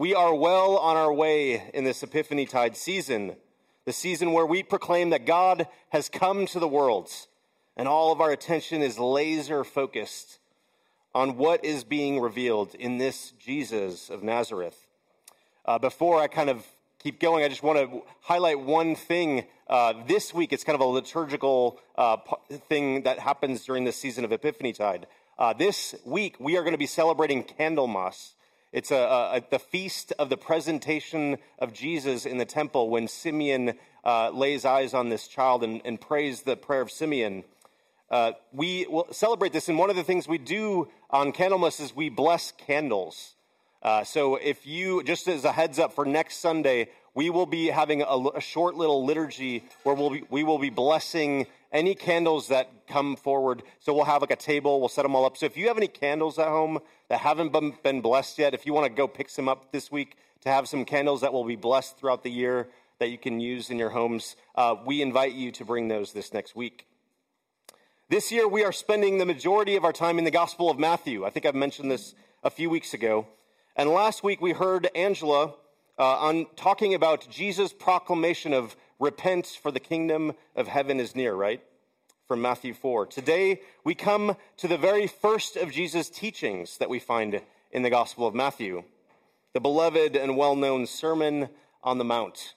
We are well on our way in this Epiphany Tide season, the season where we proclaim that God has come to the world, and all of our attention is laser focused on what is being revealed in this Jesus of Nazareth. Uh, before I kind of keep going, I just want to highlight one thing. Uh, this week, it's kind of a liturgical uh, thing that happens during the season of Epiphany Tide. Uh, this week, we are going to be celebrating Candlemas. It's a, a, the feast of the presentation of Jesus in the temple when Simeon uh, lays eyes on this child and, and prays the prayer of Simeon. Uh, we will celebrate this, and one of the things we do on Candlemas is we bless candles. Uh, so, if you, just as a heads up for next Sunday, we will be having a, a short little liturgy where we'll be, we will be blessing any candles that come forward. So, we'll have like a table, we'll set them all up. So, if you have any candles at home that haven't been, blessed yet, if you want to go pick some up this week to have some candles that will be blessed throughout the year that you can use in your homes, uh, we invite you to bring those this next week. This year, we are spending the majority of our time in the Gospel of Matthew. I think I've mentioned this a few weeks ago. And last week, we heard Angela uh, on talking about Jesus' proclamation of repent, for the kingdom of heaven is near, right? From Matthew 4. Today, we come to the very first of Jesus' teachings that we find in the Gospel of Matthew the beloved and well known Sermon on the Mount.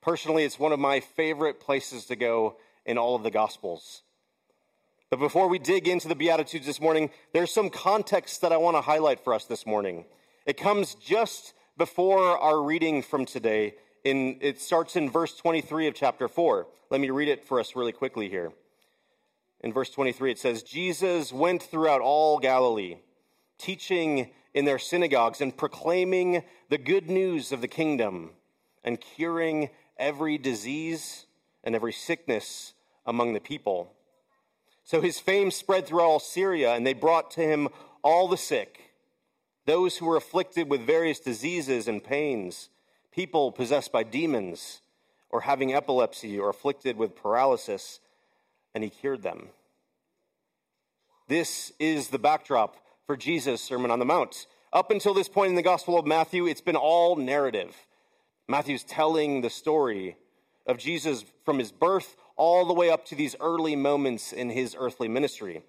Personally, it's one of my favorite places to go in all of the Gospels. But before we dig into the Beatitudes this morning, there's some context that I want to highlight for us this morning. It comes just before our reading from today. In, it starts in verse 23 of chapter 4. Let me read it for us really quickly here. In verse 23, it says, Jesus went throughout all Galilee, teaching in their synagogues and proclaiming the good news of the kingdom and curing every disease and every sickness among the people. So his fame spread through all Syria, and they brought to him all the sick, those who were afflicted with various diseases and pains, people possessed by demons, or having epilepsy, or afflicted with paralysis, and he cured them. This is the backdrop for Jesus' Sermon on the Mount. Up until this point in the Gospel of Matthew, it's been all narrative. Matthew's telling the story of Jesus from his birth all the way up to these early moments in his earthly ministry.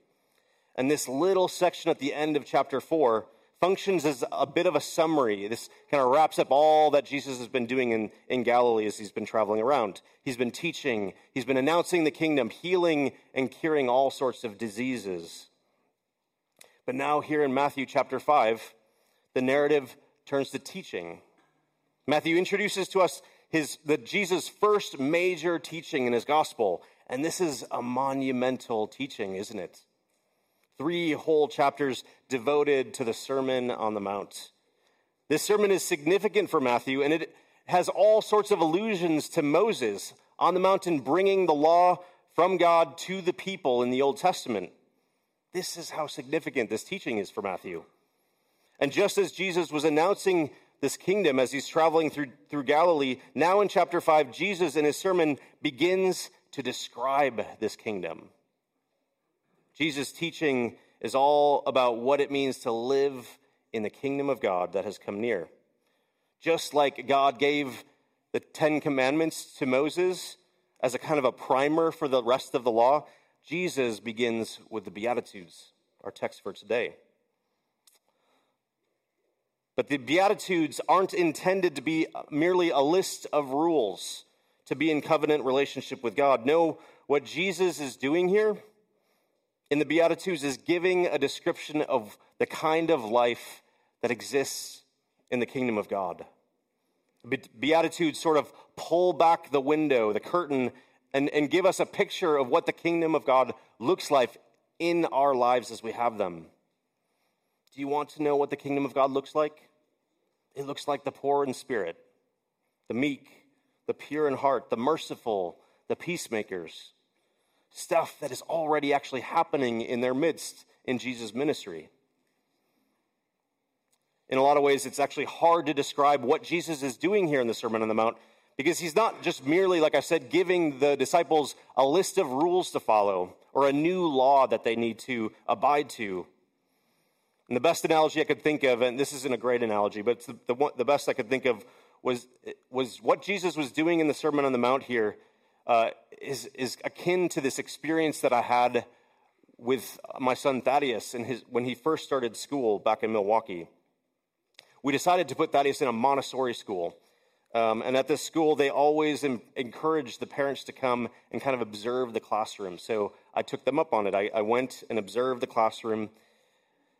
And this little section at the end of chapter 4 functions as a bit of a summary. This kind of wraps up all that Jesus has been doing in, in Galilee as he's been traveling around. He's been teaching, he's been announcing the kingdom, healing and curing all sorts of diseases. But now, here in Matthew chapter 5, the narrative turns to teaching. Matthew introduces to us his, the Jesus' first major teaching in his gospel. And this is a monumental teaching, isn't it? Three whole chapters devoted to the Sermon on the Mount. This sermon is significant for Matthew, and it has all sorts of allusions to Moses on the mountain bringing the law from God to the people in the Old Testament. This is how significant this teaching is for Matthew. And just as Jesus was announcing this kingdom as he's traveling through, through Galilee. Now in chapter 5, Jesus in his sermon begins to describe this kingdom. Jesus' teaching is all about what it means to live in the kingdom of God that has come near. Just like God gave the Ten Commandments to Moses as a kind of a primer for the rest of the law, Jesus begins with the Beatitudes, our text for today. But the Beatitudes aren't intended to be merely a list of rules to be in covenant relationship with God. No, what Jesus is doing here in the Beatitudes is giving a description of the kind of life that exists in the kingdom of God. Beatitudes sort of pull back the window, the curtain, and, and give us a picture of what the kingdom of God looks like in our lives as we have them. Do you want to know what the kingdom of God looks like? It looks like the poor in spirit, the meek, the pure in heart, the merciful, the peacemakers. Stuff that is already actually happening in their midst in Jesus' ministry. In a lot of ways, it's actually hard to describe what Jesus is doing here in the Sermon on the Mount because he's not just merely, like I said, giving the disciples a list of rules to follow or a new law that they need to abide to. And the best analogy I could think of, and this isn't a great analogy, but the, the, the best I could think of was, was what Jesus was doing in the Sermon on the Mount here uh, is is akin to this experience that I had with my son Thaddeus in his, when he first started school back in Milwaukee. We decided to put Thaddeus in a Montessori school. Um, and at this school, they always em- encouraged the parents to come and kind of observe the classroom. So I took them up on it. I, I went and observed the classroom.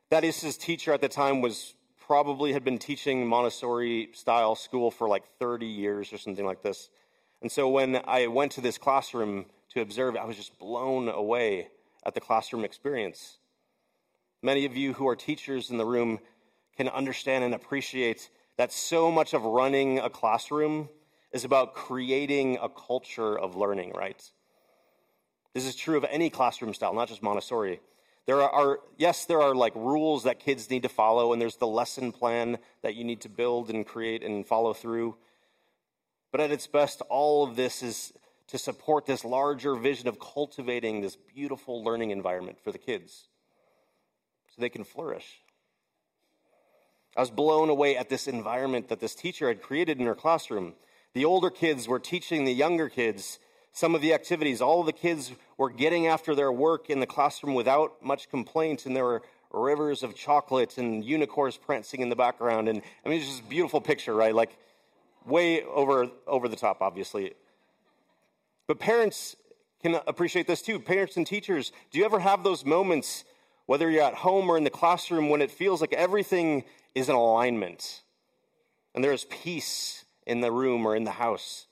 Thaddeus' teacher at the time was probably had been teaching Montessori style school for like 30 years or something like this. And so when I went to this classroom to observe, I was just blown away at the classroom experience. Many of you who are teachers in the room can understand and appreciate that so much of running a classroom is about creating a culture of learning, right? This is true of any classroom style, not just Montessori. There are, yes, there are like rules that kids need to follow, and there's the lesson plan that you need to build and create and follow through. But at its best, all of this is to support this larger vision of cultivating this beautiful learning environment for the kids so they can flourish. I was blown away at this environment that this teacher had created in her classroom. The older kids were teaching the younger kids some of the activities. All of the kids were getting after their work in the classroom without much complaint, and there were rivers of chocolate and unicorns prancing in the background. And I mean, it's just a beautiful picture, right? Like, way over, over the top, obviously. But parents can appreciate this too. Parents and teachers, do you ever have those moments, whether you're at home or in the classroom, when it feels like everything is in alignment and there is peace in the room or in the house?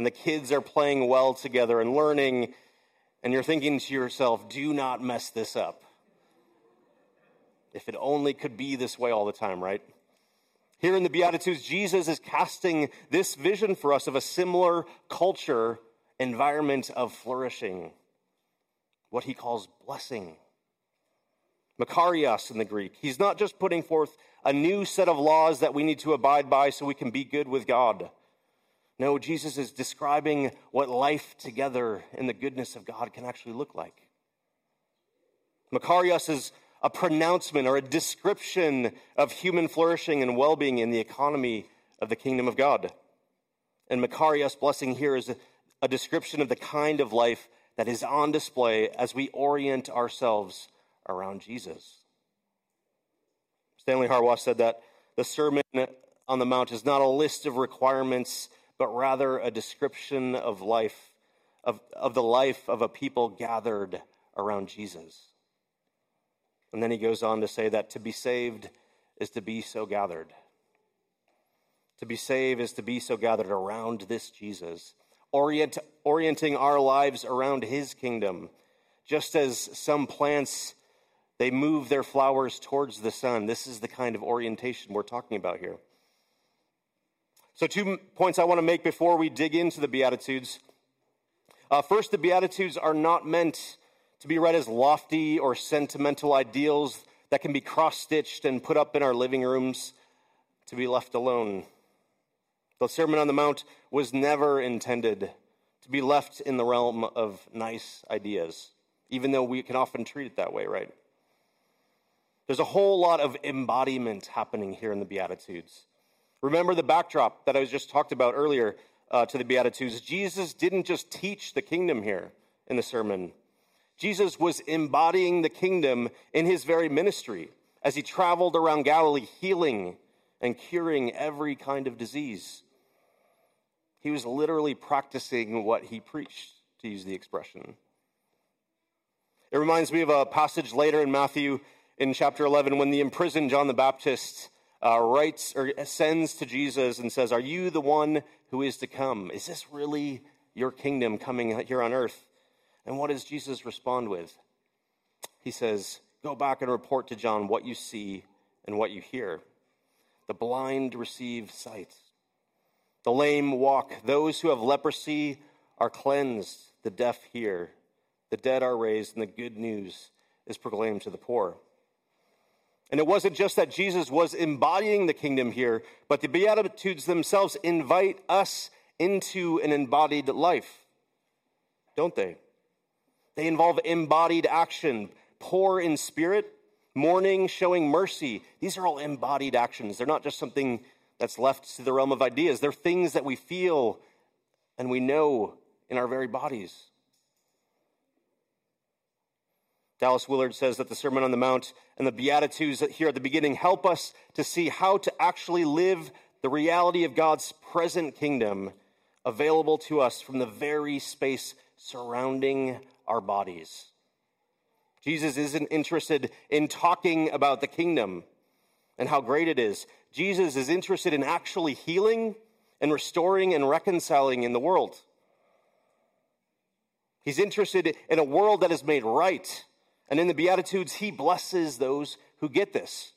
and the kids are playing well together and learning, and you're thinking to yourself, do not mess this up. If it only could be this way all the time, right? Here in the Beatitudes, Jesus is casting this vision for us of a similar culture, environment of flourishing, what he calls blessing. Makarios in the Greek. He's not just putting forth a new set of laws that we need to abide by so we can be good with God. No, Jesus is describing what life together in the goodness of God can actually look like. Makarios is a pronouncement or a description of human flourishing and well being in the economy of the kingdom of God. And Makarios blessing here is a, description of the kind of life that is on display as we orient ourselves around Jesus. Stanley Hauerwas said that the Sermon on the Mount is not a list of requirements but rather a description of life, of, of the life of a people gathered around Jesus. And then he goes on to say that to be saved is to be so gathered. To be saved is to be so gathered around this Jesus, orient, orienting our lives around his kingdom, just as some plants they move their flowers towards the sun. This is the kind of orientation we're talking about here. So, two points I want to make before we dig into the Beatitudes. Uh, first, the Beatitudes are not meant to be read as lofty or sentimental ideals that can be cross stitched and put up in our living rooms to be left alone. The Sermon on the Mount was never intended to be left in the realm of nice ideas, even though we can often treat it that way, right? There's a whole lot of embodiment happening here in the Beatitudes. Remember the backdrop that I was just talked about earlier uh, to the Beatitudes. Jesus didn't just teach the kingdom here in the sermon, Jesus was embodying the kingdom in his very ministry as he traveled around Galilee, healing and curing every kind of disease. He was literally practicing what he preached, to use the expression. It reminds me of a passage later in Matthew in chapter 11 when the imprisoned John the Baptist uh, writes or sends to Jesus and says, Are you the one who is to come? Is this really your kingdom coming here on earth? And what does Jesus respond with? He says, Go back and report to John what you see and what you hear. The blind receive sight, the lame walk, those who have leprosy are cleansed, the deaf hear, the dead are raised, and the good news is proclaimed to the poor. And it wasn't just that Jesus was embodying the kingdom here, but the Beatitudes themselves invite us into an embodied life, don't they? They involve embodied action, poor in spirit, mourning, showing mercy. These are all embodied actions. They're not just something that's left to the realm of ideas, they're things that we feel and we know in our very bodies. Dallas Willard says that the Sermon on the Mount and the Beatitudes here at the beginning help us to see how to actually live the reality of God's present kingdom available to us from the very space surrounding our bodies. Jesus isn't interested in talking about the kingdom and how great it is. Jesus is interested in actually healing and restoring and reconciling in the world. He's interested in a world that is made right. And in the Beatitudes, he blesses those who get this.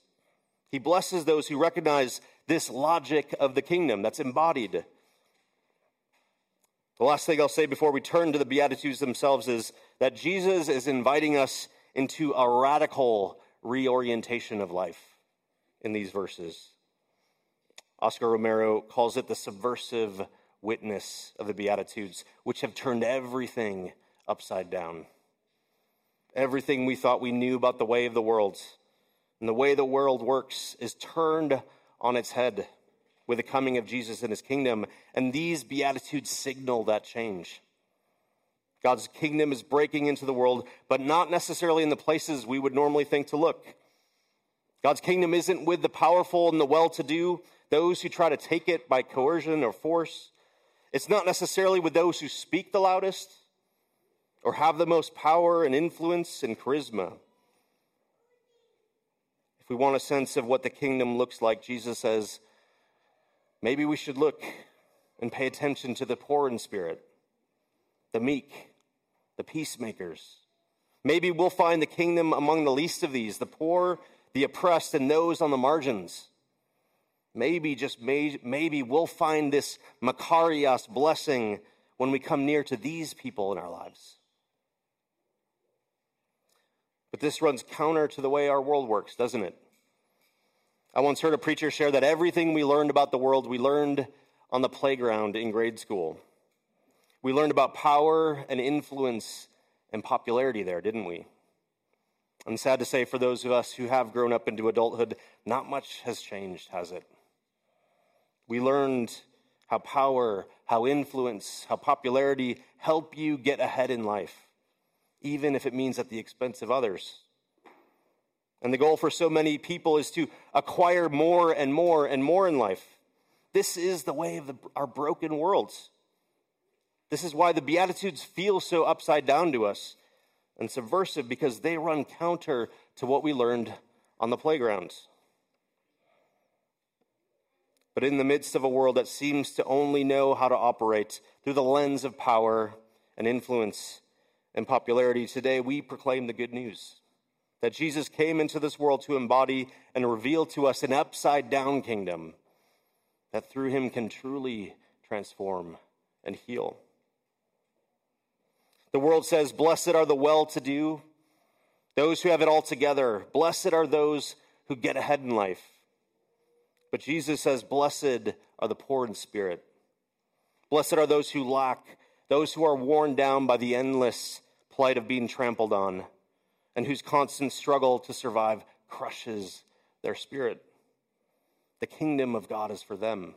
He blesses those who recognize this logic of the kingdom that's embodied. The last thing I'll say before we turn to the Beatitudes themselves is that Jesus is inviting us into a radical reorientation of life in these verses. Oscar Romero calls it the subversive witness of the Beatitudes, which have turned everything upside down. Everything we thought we knew about the way of the world and the way the world works is turned on its head with the coming of Jesus and his kingdom. And these Beatitudes signal that change. God's kingdom is breaking into the world, but not necessarily in the places we would normally think to look. God's kingdom isn't with the powerful and the well to do, those who try to take it by coercion or force. It's not necessarily with those who speak the loudest or have the most power and influence and charisma. If we want a sense of what the kingdom looks like, Jesus says, maybe we should look and pay attention to the poor in spirit, the meek, the peacemakers. Maybe we'll find the kingdom among the least of these, the poor, the oppressed, and those on the margins. Maybe, just may, maybe, we'll find this Makarios blessing when we come near to these people in our lives. But this runs counter to the way our world works, doesn't it? I once heard a preacher share that everything we learned about the world, we learned on the playground in grade school. We learned about power and influence and popularity there, didn't we? I'm sad to say, for those of us who have grown up into adulthood, not much has changed, has it? We learned how power, how influence, how popularity help you get ahead in life, even if it means at the expense of others. And the goal for so many people is to acquire more and more and more in life. This is the way of the, our broken worlds. This is why the Beatitudes feel so upside down to us and subversive because they run counter to what we learned on the playground. But in the midst of a world that seems to only know how to operate through the lens of power and influence and popularity, today we proclaim the good news that Jesus came into this world to embody and reveal to us an upside down kingdom that through him can truly transform and heal. The world says, Blessed are the well to do, those who have it all together. Blessed are those who get ahead in life. But Jesus says, Blessed are the poor in spirit. Blessed are those who lack, those who are worn down by the endless plight of being trampled on, and whose constant struggle to survive crushes their spirit. The kingdom of God is for them,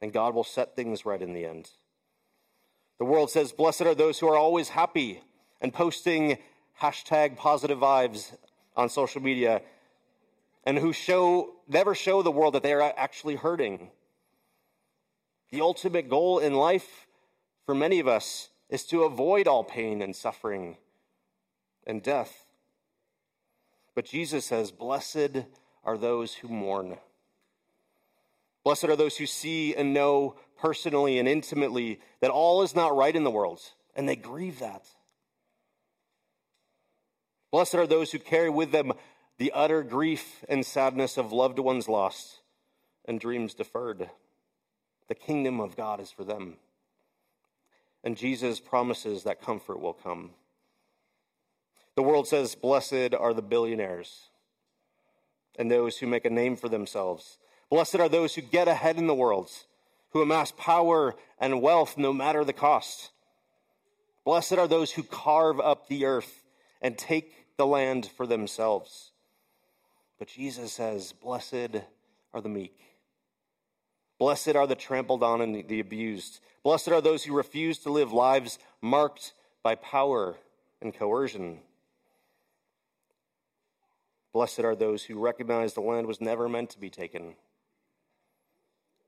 and God will set things right in the end. The world says, Blessed are those who are always happy and posting hashtag positive vibes on social media and who show never show the world that they are actually hurting. The ultimate goal in life for many of us is to avoid all pain and suffering and death. But Jesus says, Blessed are those who mourn. Blessed are those who see and know personally and intimately that all is not right in the world, and they grieve that. Blessed are those who carry with them the utter grief and sadness of loved ones lost and dreams deferred. The kingdom of God is for them. And Jesus promises that comfort will come. The world says, Blessed are the billionaires and those who make a name for themselves Blessed are those who get ahead in the world, who amass power and wealth no matter the cost. Blessed are those who carve up the earth and take the land for themselves. But Jesus says, Blessed are the meek. Blessed are the trampled on and the abused. Blessed are those who refuse to live lives marked by power and coercion. Blessed are those who recognize the land was never meant to be taken.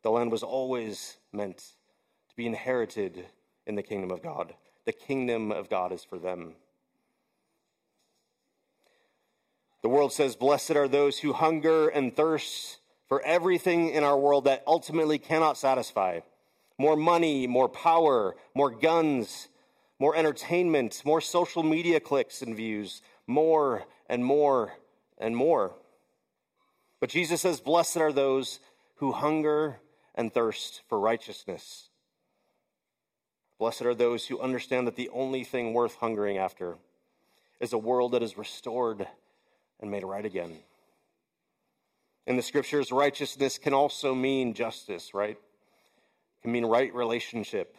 The land was always meant to be inherited in the kingdom of God. The kingdom of God is for them. The world says, Blessed are those who hunger and thirst for everything in our world that ultimately cannot satisfy more money, more power, more guns, more entertainment, more social media clicks and views, more and more and more. But Jesus says, Blessed are those who hunger and thirst for righteousness. Blessed are those who understand that the only thing worth hungering after is a world that is restored and made right again. In the scriptures, righteousness can also mean justice, right? It can mean right relationship.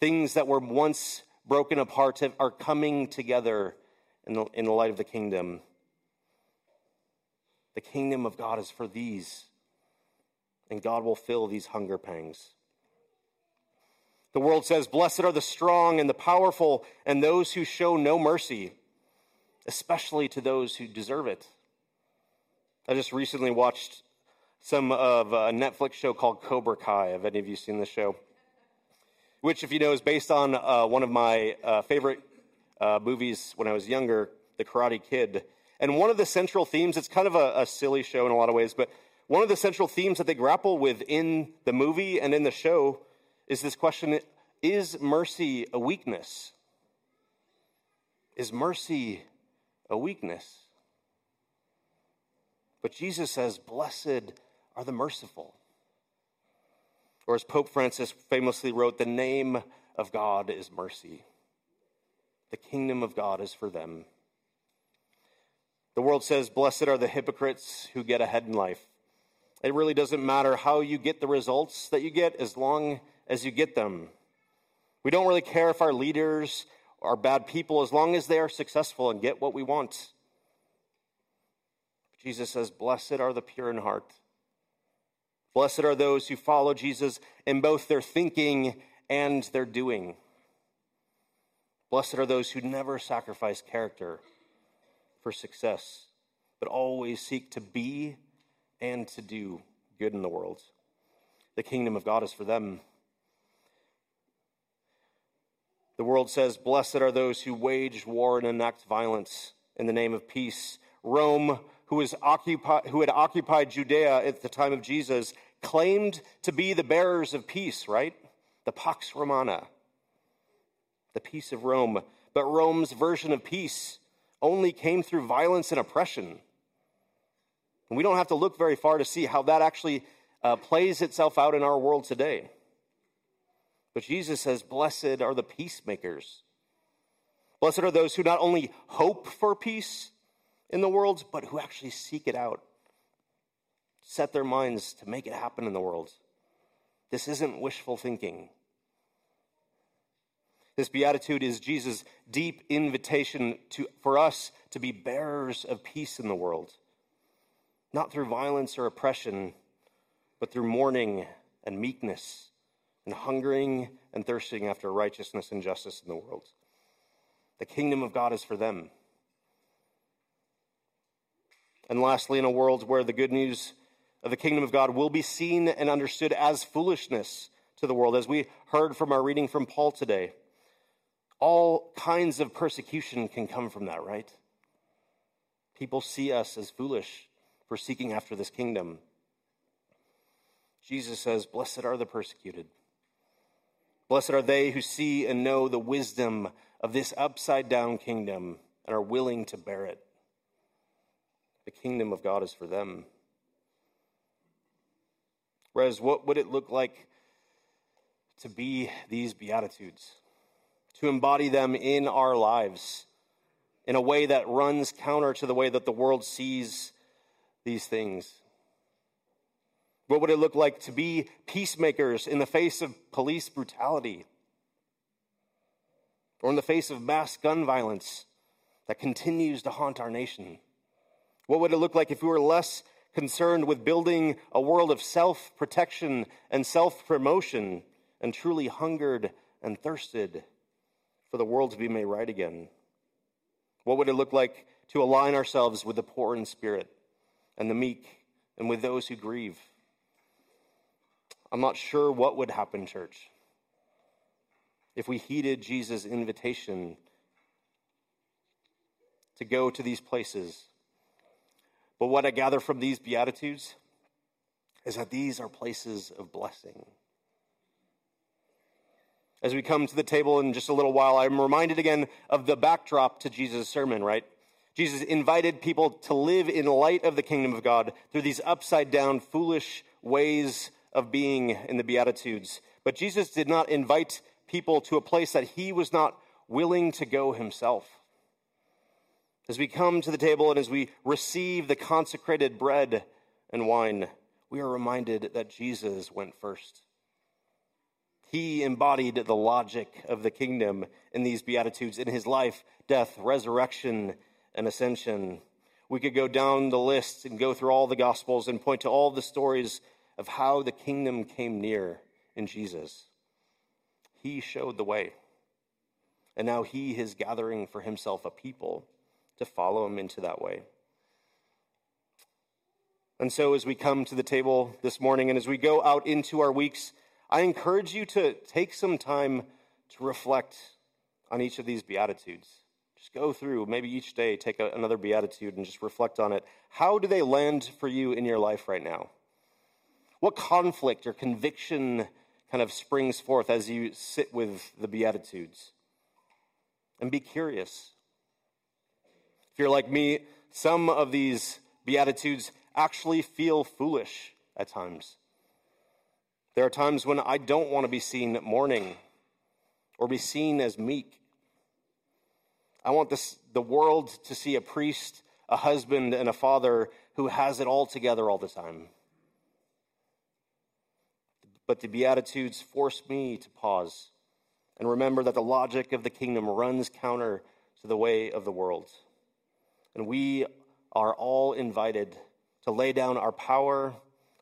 Things that were once broken apart are coming together in the, in the light of the kingdom. The kingdom of God is for these, and God will fill these hunger pangs. The world says, Blessed are the strong and the powerful, and those who show no mercy, especially to those who deserve it. I just recently watched some of a Netflix show called Cobra Kai. Have any of you seen this show? Which, if you know, is based on uh, one of my uh, favorite uh, movies when I was younger, The Karate Kid. And one of the central themes, it's kind of a, a silly show in a lot of ways, but one of the central themes that they grapple with in the movie and in the show is this question Is mercy a weakness? Is mercy a weakness? But Jesus says, Blessed are the merciful. Or as Pope Francis famously wrote, the name of God is mercy. The kingdom of God is for them. The world says, Blessed are the hypocrites who get ahead in life. It really doesn't matter how you get the results that you get as long as you get them. We don't really care if our leaders are bad people as long as they are successful and get what we want. Jesus says, Blessed are the pure in heart. Blessed are those who follow Jesus in both their thinking and their doing. Blessed are those who never sacrifice character for success, but always seek to be and to do good in the world. The kingdom of God is for them. The world says, Blessed are those who wage war and enact violence in the name of peace. Rome, who, was occupi- who had occupied Judea at the time of Jesus, claimed to be the bearers of peace, right? The Pax Romana, the peace of Rome. But Rome's version of peace only came through violence and oppression. And we don't have to look very far to see how that actually uh, plays itself out in our world today. But Jesus says, Blessed are the peacemakers. Blessed are those who not only hope for peace in the world, but who actually seek it out, set their minds to make it happen in the world. This isn't wishful thinking. This beatitude is Jesus' deep invitation to, for us to be bearers of peace in the world, not through violence or oppression, but through mourning and meekness and hungering and thirsting after righteousness and justice in the world. The kingdom of God is for them. And lastly, in a world where the good news of the kingdom of God will be seen and understood as foolishness to the world, as we heard from our reading from Paul today, all kinds of persecution can come from that, right? People see us as foolish for seeking after this kingdom. Jesus says, Blessed are the persecuted. Blessed are they who see and know the wisdom of this upside down kingdom and are willing to bear it. The kingdom of God is for them. Whereas, what would it look like to be these Beatitudes? To embody them in our lives in a way that runs counter to the way that the world sees these things. What would it look like to be peacemakers in the face of police brutality? Or in the face of mass gun violence that continues to haunt our nation? What would it look like if we were less concerned with building a world of self protection and self promotion and truly hungered and thirsted for the world to be made right again? What would it look like to align ourselves with the poor in spirit and the meek and with those who grieve? I'm not sure what would happen, church, if we heeded Jesus' invitation to go to these places. But what I gather from these Beatitudes is that these are places of blessing. As we come to the table in just a little while, I'm reminded again of the backdrop to Jesus' sermon, right? Jesus invited people to live in light of the kingdom of God through these upside down, foolish ways of being in the Beatitudes. But Jesus did not invite people to a place that he was not willing to go himself. As we come to the table and as we receive the consecrated bread and wine, we are reminded that Jesus went first. He embodied the logic of the kingdom in these Beatitudes in his life, death, resurrection, and ascension. We could go down the list and go through all the Gospels and point to all the stories of how the kingdom came near in Jesus. He showed the way. And now he is gathering for himself a people to follow him into that way. And so, as we come to the table this morning and as we go out into our weeks, I encourage you to take some time to reflect on each of these Beatitudes. Just go through, maybe each day, take a, another Beatitude and just reflect on it. How do they land for you in your life right now? What conflict or conviction kind of springs forth as you sit with the Beatitudes? And be curious. If you're like me, some of these Beatitudes actually feel foolish at times. There are times when I don't want to be seen mourning or be seen as meek. I want this, the world to see a priest, a husband, and a father who has it all together all the time. But the Beatitudes force me to pause and remember that the logic of the kingdom runs counter to the way of the world. And we are all invited to lay down our power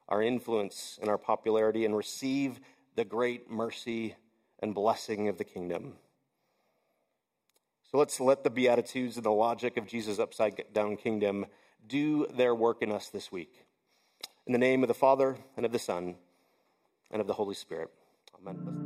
our influence and our popularity and receive the great mercy and blessing of the kingdom. So let's let the Beatitudes and the logic of Jesus' upside down kingdom do their work in us this week. In the name of the Father, and of the Son, and of the Holy Spirit. Amen.